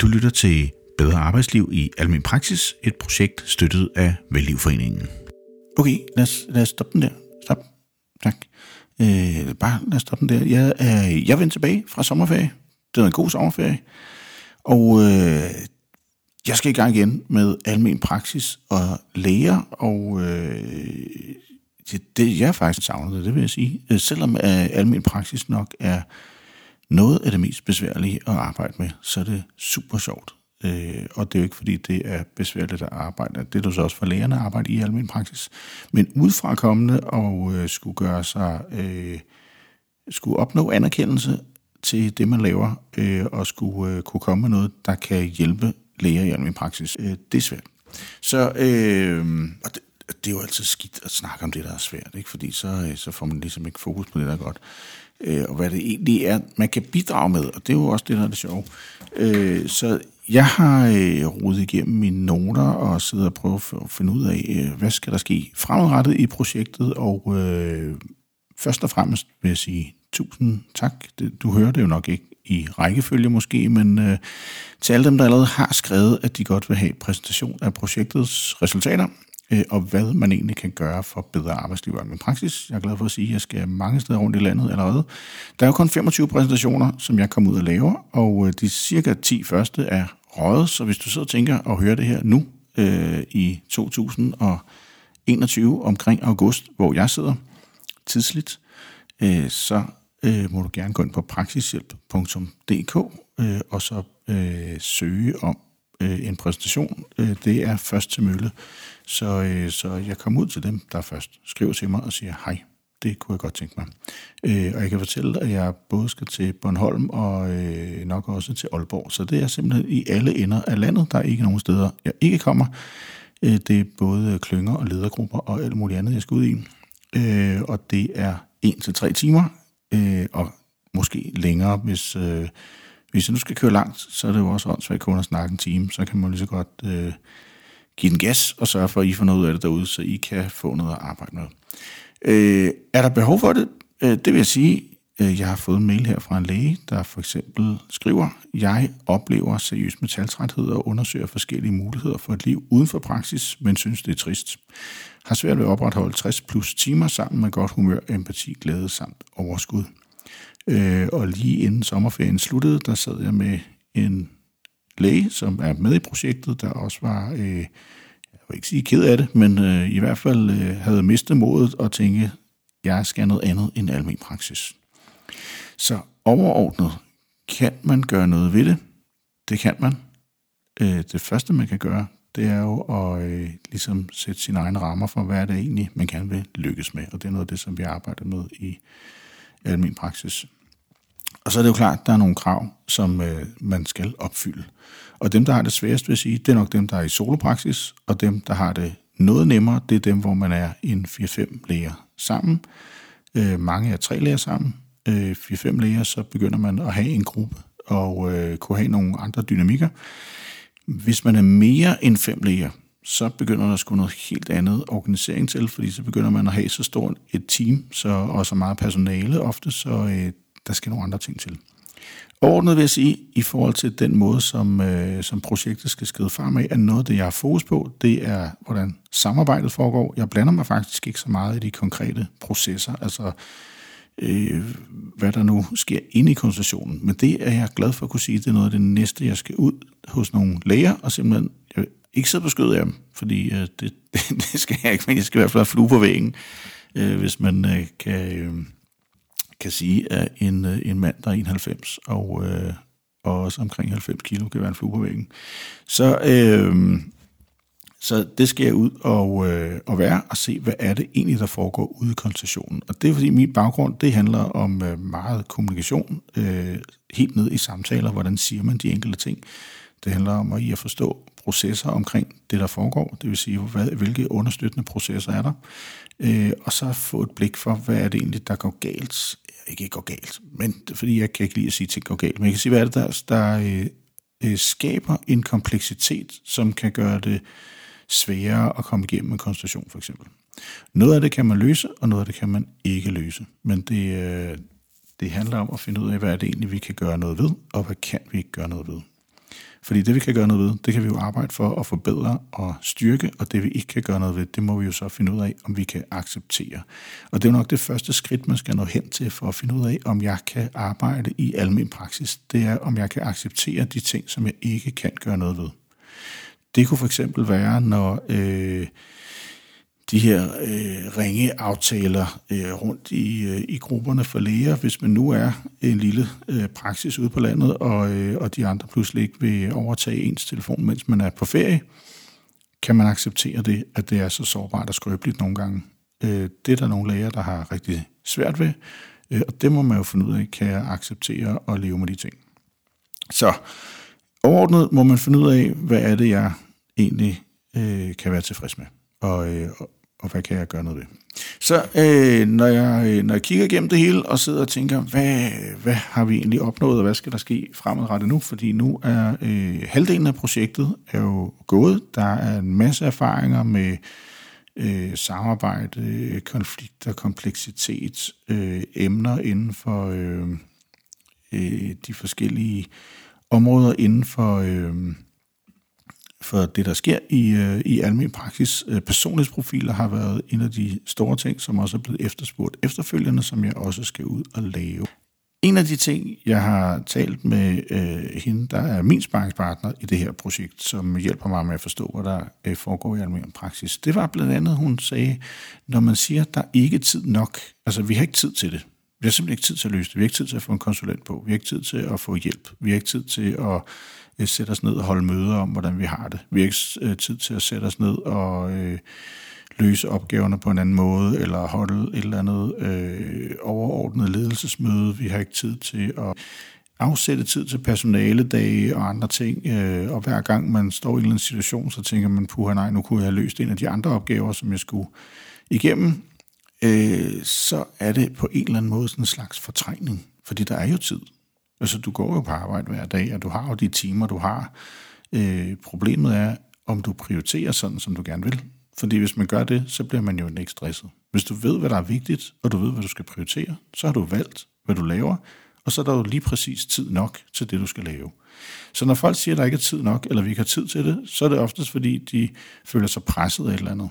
Du lytter til Bedre Arbejdsliv i Almen Praksis, et projekt støttet af Vellivforeningen. Okay, lad os, lad os stoppe den der. Stop. Tak. Øh, bare lad os stoppe den der. Jeg øh, jeg vendte tilbage fra sommerferie. Det var en god sommerferie. Og øh, jeg skal i gang igen med almen praksis og læger, og øh, det, det jeg faktisk savnet, det vil jeg sige. Øh, selvom øh, almen praksis nok er noget af det mest besværlige at arbejde med, så er det super sjovt. Øh, og det er jo ikke fordi, det er besværligt at arbejde. Det er du så også for lærerne at arbejde i almen praksis. Men udefra kommende og øh, skulle gøre sig, øh, skulle opnå anerkendelse til det, man laver, øh, og skulle øh, kunne komme med noget, der kan hjælpe læger i almen praksis. Øh, det er svært. Så øh, og det, det er jo altid skidt at snakke om det, der er svært, ikke? fordi så, øh, så får man ligesom ikke fokus på det, der er godt. Øh, og hvad det egentlig er, man kan bidrage med, og det er jo også det, der er det sjove. Øh, så jeg har øh, rodet igennem mine noter og sidder og prøver at finde ud af, øh, hvad skal der ske fremadrettet i projektet, og øh, først og fremmest vil jeg sige tusind tak. Du hører det jo nok ikke i rækkefølge måske, men øh, til alle dem, der allerede har skrevet, at de godt vil have præsentation af projektets resultater, øh, og hvad man egentlig kan gøre for bedre arbejdsliv og praksis. Jeg er glad for at sige, at jeg skal mange steder rundt i landet allerede. Der er jo kun 25 præsentationer, som jeg kommer ud og laver, og øh, de cirka 10 første er røget, så hvis du sidder og tænker at høre det her nu øh, i 2021 omkring august, hvor jeg sidder tidsligt, øh, så øh, må du gerne gå ind på praksishjælp.dk øh, og så øh, søge om øh, en præsentation. Øh, det er først til mølle, så, øh, så jeg kom ud til dem, der først skriver til mig og siger hej. Det kunne jeg godt tænke mig. Øh, og jeg kan fortælle, at jeg både skal til Bornholm og øh, nok også til Aalborg. Så det er simpelthen i alle ender af landet. Der er ikke nogen steder, jeg ikke kommer. Øh, det er både klynger og ledergrupper og alt muligt andet, jeg skal ud i. Øh, og det er 1-3 timer, øh, og måske længere, hvis, øh, hvis jeg nu skal køre langt, så er det jo også åndssvagt kun at snakke en time. Så kan man lige så godt øh, give den gas og sørge for, at I får noget ud af det derude, så I kan få noget at arbejde med. Øh, er der behov for det? Øh, det vil jeg sige, øh, jeg har fået en mail her fra en læge, der for eksempel skriver, jeg oplever seriøs metaltræthed og undersøger forskellige muligheder for et liv uden for praksis, men synes det er trist. Har svært ved at opretholde 60 plus timer sammen med godt humør, empati, glæde samt overskud. Øh, og lige inden sommerferien sluttede, der sad jeg med en læge, som er med i projektet, der også var øh, vil ikke sige ked af det, men øh, i hvert fald øh, havde mistet modet og tænke, jeg skal noget andet end almen praksis. Så overordnet kan man gøre noget ved det. Det kan man. Øh, det første, man kan gøre, det er jo at øh, ligesom sætte sine egne rammer for, hvad er det egentlig, man gerne vil lykkes med. Og det er noget af det, som vi arbejder med i almen praksis. Og så er det jo klart, at der er nogle krav, som øh, man skal opfylde. Og dem, der har det sværest, vil sige, det er nok dem, der er i solopraksis, og dem, der har det noget nemmere, det er dem, hvor man er en 4-5 læger sammen. Øh, mange er tre læger sammen. Øh, 4-5 læger, så begynder man at have en gruppe og øh, kunne have nogle andre dynamikker. Hvis man er mere end fem læger, så begynder der sgu noget helt andet organisering til, fordi så begynder man at have så stort et team så, og så meget personale ofte, så øh, der skal nogle andre ting til. Overordnet vil jeg sige, i forhold til den måde, som, øh, som projektet skal skride frem af, at noget af det, jeg har fokus på, det er, hvordan samarbejdet foregår. Jeg blander mig faktisk ikke så meget i de konkrete processer, altså øh, hvad der nu sker inde i konsultationen. Men det er jeg glad for at kunne sige, det er noget af det næste, jeg skal ud hos nogle læger, og simpelthen ikke sidde på skødet af dem, fordi øh, det, det, det skal jeg ikke, men jeg skal i hvert fald have flue på væggen, øh, hvis man øh, kan... Øh, kan sige, at en, øh, en mand, der er 91 og, øh, og også omkring 90 kilo, kan være en flue på væggen. Så, øh, så det skal jeg ud og, øh, og være og se, hvad er det egentlig, der foregår ude i konstationen. Og det er fordi min baggrund, det handler om øh, meget kommunikation, øh, helt ned i samtaler, hvordan siger man de enkelte ting. Det handler om at, i at forstå processer omkring det, der foregår, det vil sige, hvad, hvilke understøttende processer er der, øh, og så få et blik for, hvad er det egentlig, der går galt ikke går galt, men fordi jeg kan ikke lide at sige, at ting går galt, men jeg kan sige, hvad er det, der, der øh, øh skaber en kompleksitet, som kan gøre det sværere at komme igennem en konstellation, for eksempel. Noget af det kan man løse, og noget af det kan man ikke løse. Men det, øh, det handler om at finde ud af, hvad er det egentlig, vi kan gøre noget ved, og hvad kan vi ikke gøre noget ved. Fordi det, vi kan gøre noget ved, det kan vi jo arbejde for at forbedre og styrke, og det, vi ikke kan gøre noget ved, det må vi jo så finde ud af, om vi kan acceptere. Og det er jo nok det første skridt, man skal nå hen til for at finde ud af, om jeg kan arbejde i almen praksis. Det er, om jeg kan acceptere de ting, som jeg ikke kan gøre noget ved. Det kunne for eksempel være, når... Øh, de her øh, ringe aftaler øh, rundt i, øh, i grupperne for læger, hvis man nu er en lille øh, praksis ude på landet, og, øh, og de andre pludselig ikke vil overtage ens telefon, mens man er på ferie, kan man acceptere det, at det er så sårbart og skrøbeligt nogle gange. Øh, det er der nogle læger, der har rigtig svært ved, øh, og det må man jo finde ud af, kan jeg acceptere og leve med de ting. Så overordnet må man finde ud af, hvad er det, jeg egentlig øh, kan være tilfreds med. Og, øh, og hvad kan jeg gøre noget ved? Så øh, når, jeg, øh, når jeg kigger igennem det hele og sidder og tænker, hvad, hvad har vi egentlig opnået, og hvad skal der ske fremadrettet nu? Fordi nu er øh, halvdelen af projektet er jo gået. Der er en masse erfaringer med øh, samarbejde, konflikter, kompleksitet, øh, emner inden for øh, øh, de forskellige områder inden for... Øh, for det, der sker i, øh, i almindelig praksis. Øh, personlighedsprofiler har været en af de store ting, som også er blevet efterspurgt efterfølgende, som jeg også skal ud og lave. En af de ting, jeg har talt med øh, hende, der er min sparringspartner i det her projekt, som hjælper mig med at forstå, hvad der øh, foregår i almindelig praksis, det var blandt andet, hun sagde, når man siger, der er ikke tid nok, altså vi har ikke tid til det. Vi har simpelthen ikke tid til at løse det. Vi har ikke tid til at få en konsulent på. Vi har ikke tid til at få hjælp. Vi har ikke tid til at øh, sætte os ned og holde møder om, hvordan vi har det. Vi har ikke øh, tid til at sætte os ned og øh, løse opgaverne på en anden måde, eller holde et eller andet øh, overordnet ledelsesmøde. Vi har ikke tid til at afsætte tid til personaledage og andre ting, øh, og hver gang man står i en eller anden situation, så tænker man, puha nej, nu kunne jeg have løst en af de andre opgaver, som jeg skulle igennem, øh, så er det på en eller anden måde sådan en slags fortrængning, fordi der er jo tid. Altså, du går jo på arbejde hver dag, og du har jo de timer, du har. Øh, problemet er, om du prioriterer sådan, som du gerne vil. Fordi hvis man gør det, så bliver man jo ikke stresset. Hvis du ved, hvad der er vigtigt, og du ved, hvad du skal prioritere, så har du valgt, hvad du laver, og så er der jo lige præcis tid nok til det, du skal lave. Så når folk siger, at der ikke er tid nok, eller vi ikke har tid til det, så er det oftest, fordi de føler sig presset af et eller andet.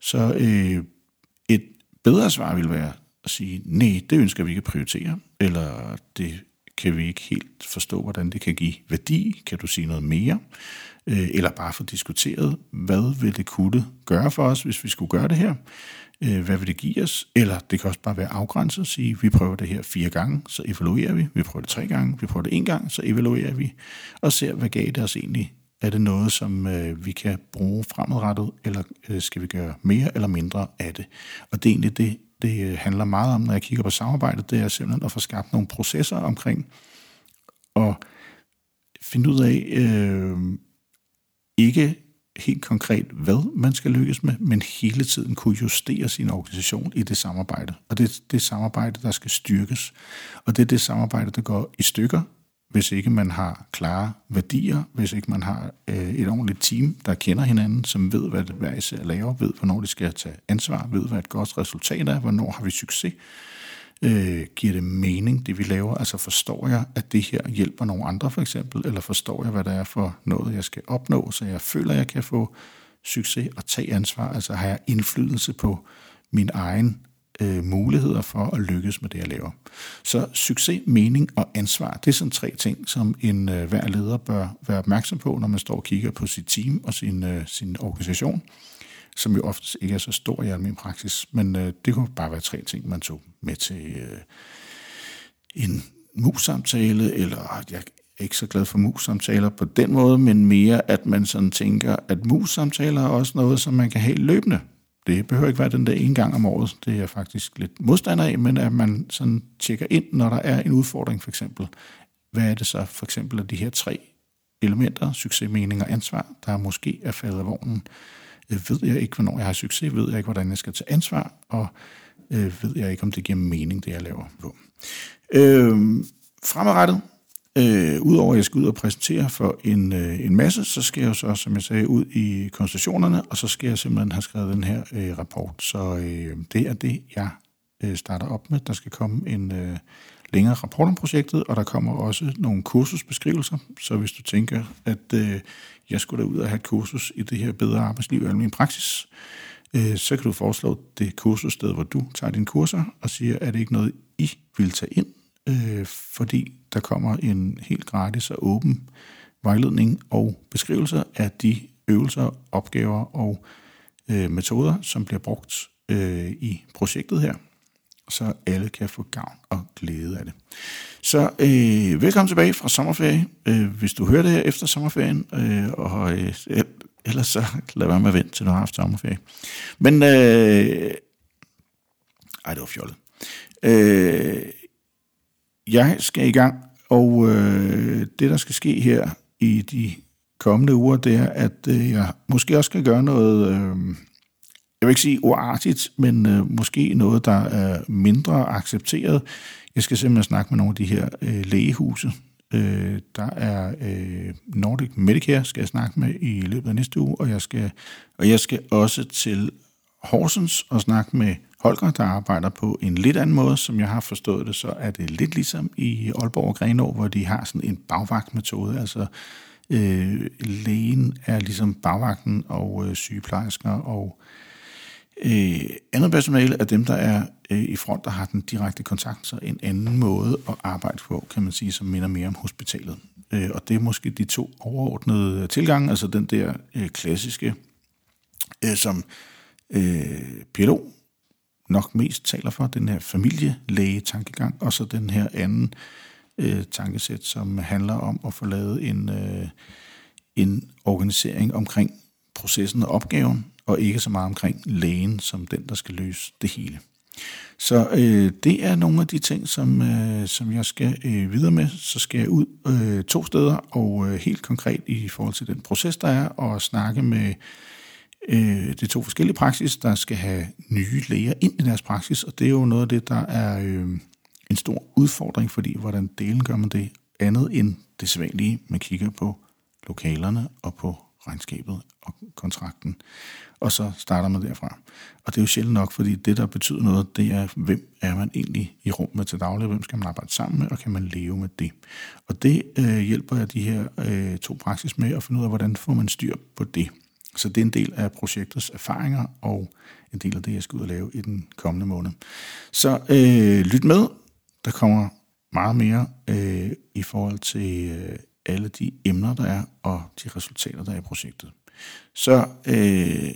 Så øh, et bedre svar vil være at sige, nej, det ønsker vi ikke at prioritere, eller det kan vi ikke helt forstå, hvordan det kan give værdi. Kan du sige noget mere? Øh, eller bare få diskuteret, hvad vil det kunne gøre for os, hvis vi skulle gøre det her? Øh, hvad vil det give os? Eller det kan også bare være afgrænset og sige, vi prøver det her fire gange, så evaluerer vi. Vi prøver det tre gange, vi prøver det en gang, så evaluerer vi. Og ser, hvad gav det os egentlig? Er det noget, som øh, vi kan bruge fremadrettet, eller øh, skal vi gøre mere eller mindre af det? Og det er egentlig det, det øh, handler meget om, når jeg kigger på samarbejdet, det er simpelthen at få skabt nogle processer omkring og finde ud af øh, ikke helt konkret, hvad man skal lykkes med, men hele tiden kunne justere sin organisation i det samarbejde. Og det er det samarbejde, der skal styrkes. Og det er det samarbejde, der går i stykker, hvis ikke man har klare værdier, hvis ikke man har øh, et ordentligt team, der kender hinanden, som ved, hvad det hver især laver, ved, hvornår de skal tage ansvar, ved, hvad et godt resultat er, hvornår har vi succes, øh, giver det mening, det vi laver, altså forstår jeg, at det her hjælper nogle andre for eksempel, eller forstår jeg, hvad det er for noget, jeg skal opnå, så jeg føler, jeg kan få succes og tage ansvar, altså har jeg indflydelse på min egen øh, muligheder for at lykkes med det, jeg laver. Så succes, mening og ansvar, det er sådan tre ting, som en øh, hver leder bør være opmærksom på, når man står og kigger på sit team og sin, øh, sin organisation, som jo oftest ikke er så stor i almindelig praksis. Men øh, det kunne bare være tre ting, man tog med til øh, en mus-samtale, eller jeg er ikke så glad for mus-samtaler på den måde, men mere, at man sådan tænker, at mus-samtaler er også noget, som man kan have løbende. Det behøver ikke være den der en gang om året. Det er jeg faktisk lidt modstander af, men at man sådan tjekker ind, når der er en udfordring for eksempel. Hvad er det så for eksempel af de her tre elementer, succes, mening og ansvar, der måske er faldet af vognen? Øh, ved jeg ikke, hvornår jeg har succes? Ved jeg ikke, hvordan jeg skal tage ansvar? Og øh, ved jeg ikke, om det giver mening, det jeg laver på? Øh, fremadrettet, Øh, Udover at jeg skal ud og præsentere for en, øh, en masse, så skal jeg jo så, som jeg sagde, ud i konstationerne, og så skal jeg simpelthen have skrevet den her øh, rapport. Så øh, det er det, jeg øh, starter op med. Der skal komme en øh, længere rapport om projektet, og der kommer også nogle kursusbeskrivelser. Så hvis du tænker, at øh, jeg skulle da ud og have et kursus i det her bedre arbejdsliv og almindelig praksis, øh, så kan du foreslå det kursussted, hvor du tager dine kurser, og siger, at det ikke noget, I vil tage ind, øh, fordi der kommer en helt gratis og åben vejledning og beskrivelser af de øvelser, opgaver og øh, metoder, som bliver brugt øh, i projektet her, så alle kan få gavn og glæde af det. Så øh, velkommen tilbage fra sommerferie. Øh, hvis du hører det her efter sommerferien, øh, og øh, ellers så lad være med at vente til du har haft sommerferie. Men, øh, ej det var fjollet. Øh, jeg skal i gang, og øh, det der skal ske her i de kommende uger, det er, at øh, jeg måske også skal gøre noget, øh, jeg vil ikke sige uartigt, men øh, måske noget, der er mindre accepteret. Jeg skal simpelthen snakke med nogle af de her øh, lægehuse. Øh, der er øh, Nordic Medicare, skal jeg snakke med i løbet af næste uge, og jeg skal, og jeg skal også til Horsens og snakke med Holger, der arbejder på en lidt anden måde, som jeg har forstået det, så er det lidt ligesom i Aalborg og Grenå, hvor de har sådan en bagvagtmetode, altså øh, lægen er ligesom bagvagten og øh, sygeplejersker og øh, andet personale er dem, der er øh, i front, der har den direkte kontakt, så en anden måde at arbejde på, kan man sige, som minder mere om hospitalet. Øh, og det er måske de to overordnede tilgange, altså den der øh, klassiske, øh, som øh, PLO nok mest taler for, den her familielæge-tankegang, og så den her anden øh, tankesæt, som handler om at få lavet en, øh, en organisering omkring processen og opgaven, og ikke så meget omkring lægen som den, der skal løse det hele. Så øh, det er nogle af de ting, som, øh, som jeg skal øh, videre med. Så skal jeg ud øh, to steder, og øh, helt konkret i forhold til den proces, der er, og snakke med øh, de to forskellige praksis, der skal have nye læger ind i deres praksis, og det er jo noget af det, der er øh, en stor udfordring, fordi hvordan delen gør man det andet end det sædvanlige, man kigger på lokalerne og på regnskabet og kontrakten, og så starter man derfra. Og det er jo sjældent nok, fordi det, der betyder noget, det er, hvem er man egentlig i rum med til daglig, hvem skal man arbejde sammen med, og kan man leve med det. Og det øh, hjælper jeg de her øh, to praksis med at finde ud af, hvordan får man styr på det. Så det er en del af projektets erfaringer, og en del af det, jeg skal ud og lave i den kommende måned. Så øh, lyt med. Der kommer meget mere øh, i forhold til øh, alle de emner, der er, og de resultater, der er i projektet. Så øh,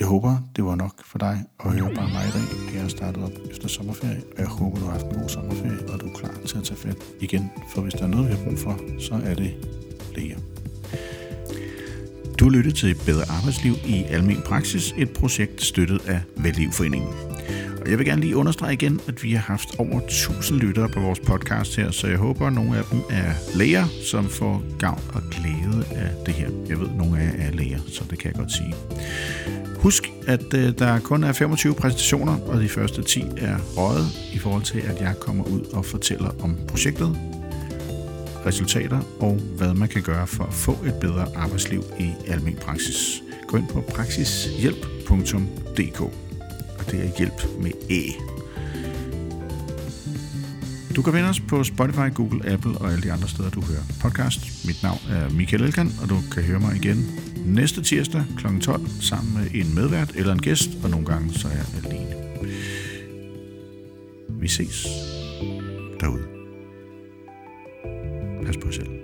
jeg håber, det var nok for dig at høre bare mig i dag. Jeg er startet op efter sommerferie, og jeg håber, du har haft en god sommerferie, og du er klar til at tage fat igen. For hvis der er noget, vi har brug for, så er det læger. Du lytter til et Bedre Arbejdsliv i Almen Praksis, et projekt støttet af Vældlivforeningen. Og jeg vil gerne lige understrege igen, at vi har haft over 1000 lyttere på vores podcast her, så jeg håber, at nogle af dem er læger, som får gavn og glæde af det her. Jeg ved, at nogle af jer er læger, så det kan jeg godt sige. Husk, at øh, der kun er 25 præsentationer, og de første 10 er røget i forhold til, at jeg kommer ud og fortæller om projektet, resultater og hvad man kan gøre for at få et bedre arbejdsliv i almen praksis. Gå ind på praksishjælp.dk og det er hjælp med æ. Du kan finde os på Spotify, Google, Apple og alle de andre steder, du hører podcast. Mit navn er Michael Elkan, og du kan høre mig igen næste tirsdag kl. 12 sammen med en medvært eller en gæst, og nogle gange så er jeg alene. Vi ses derude. Pas på jer selv.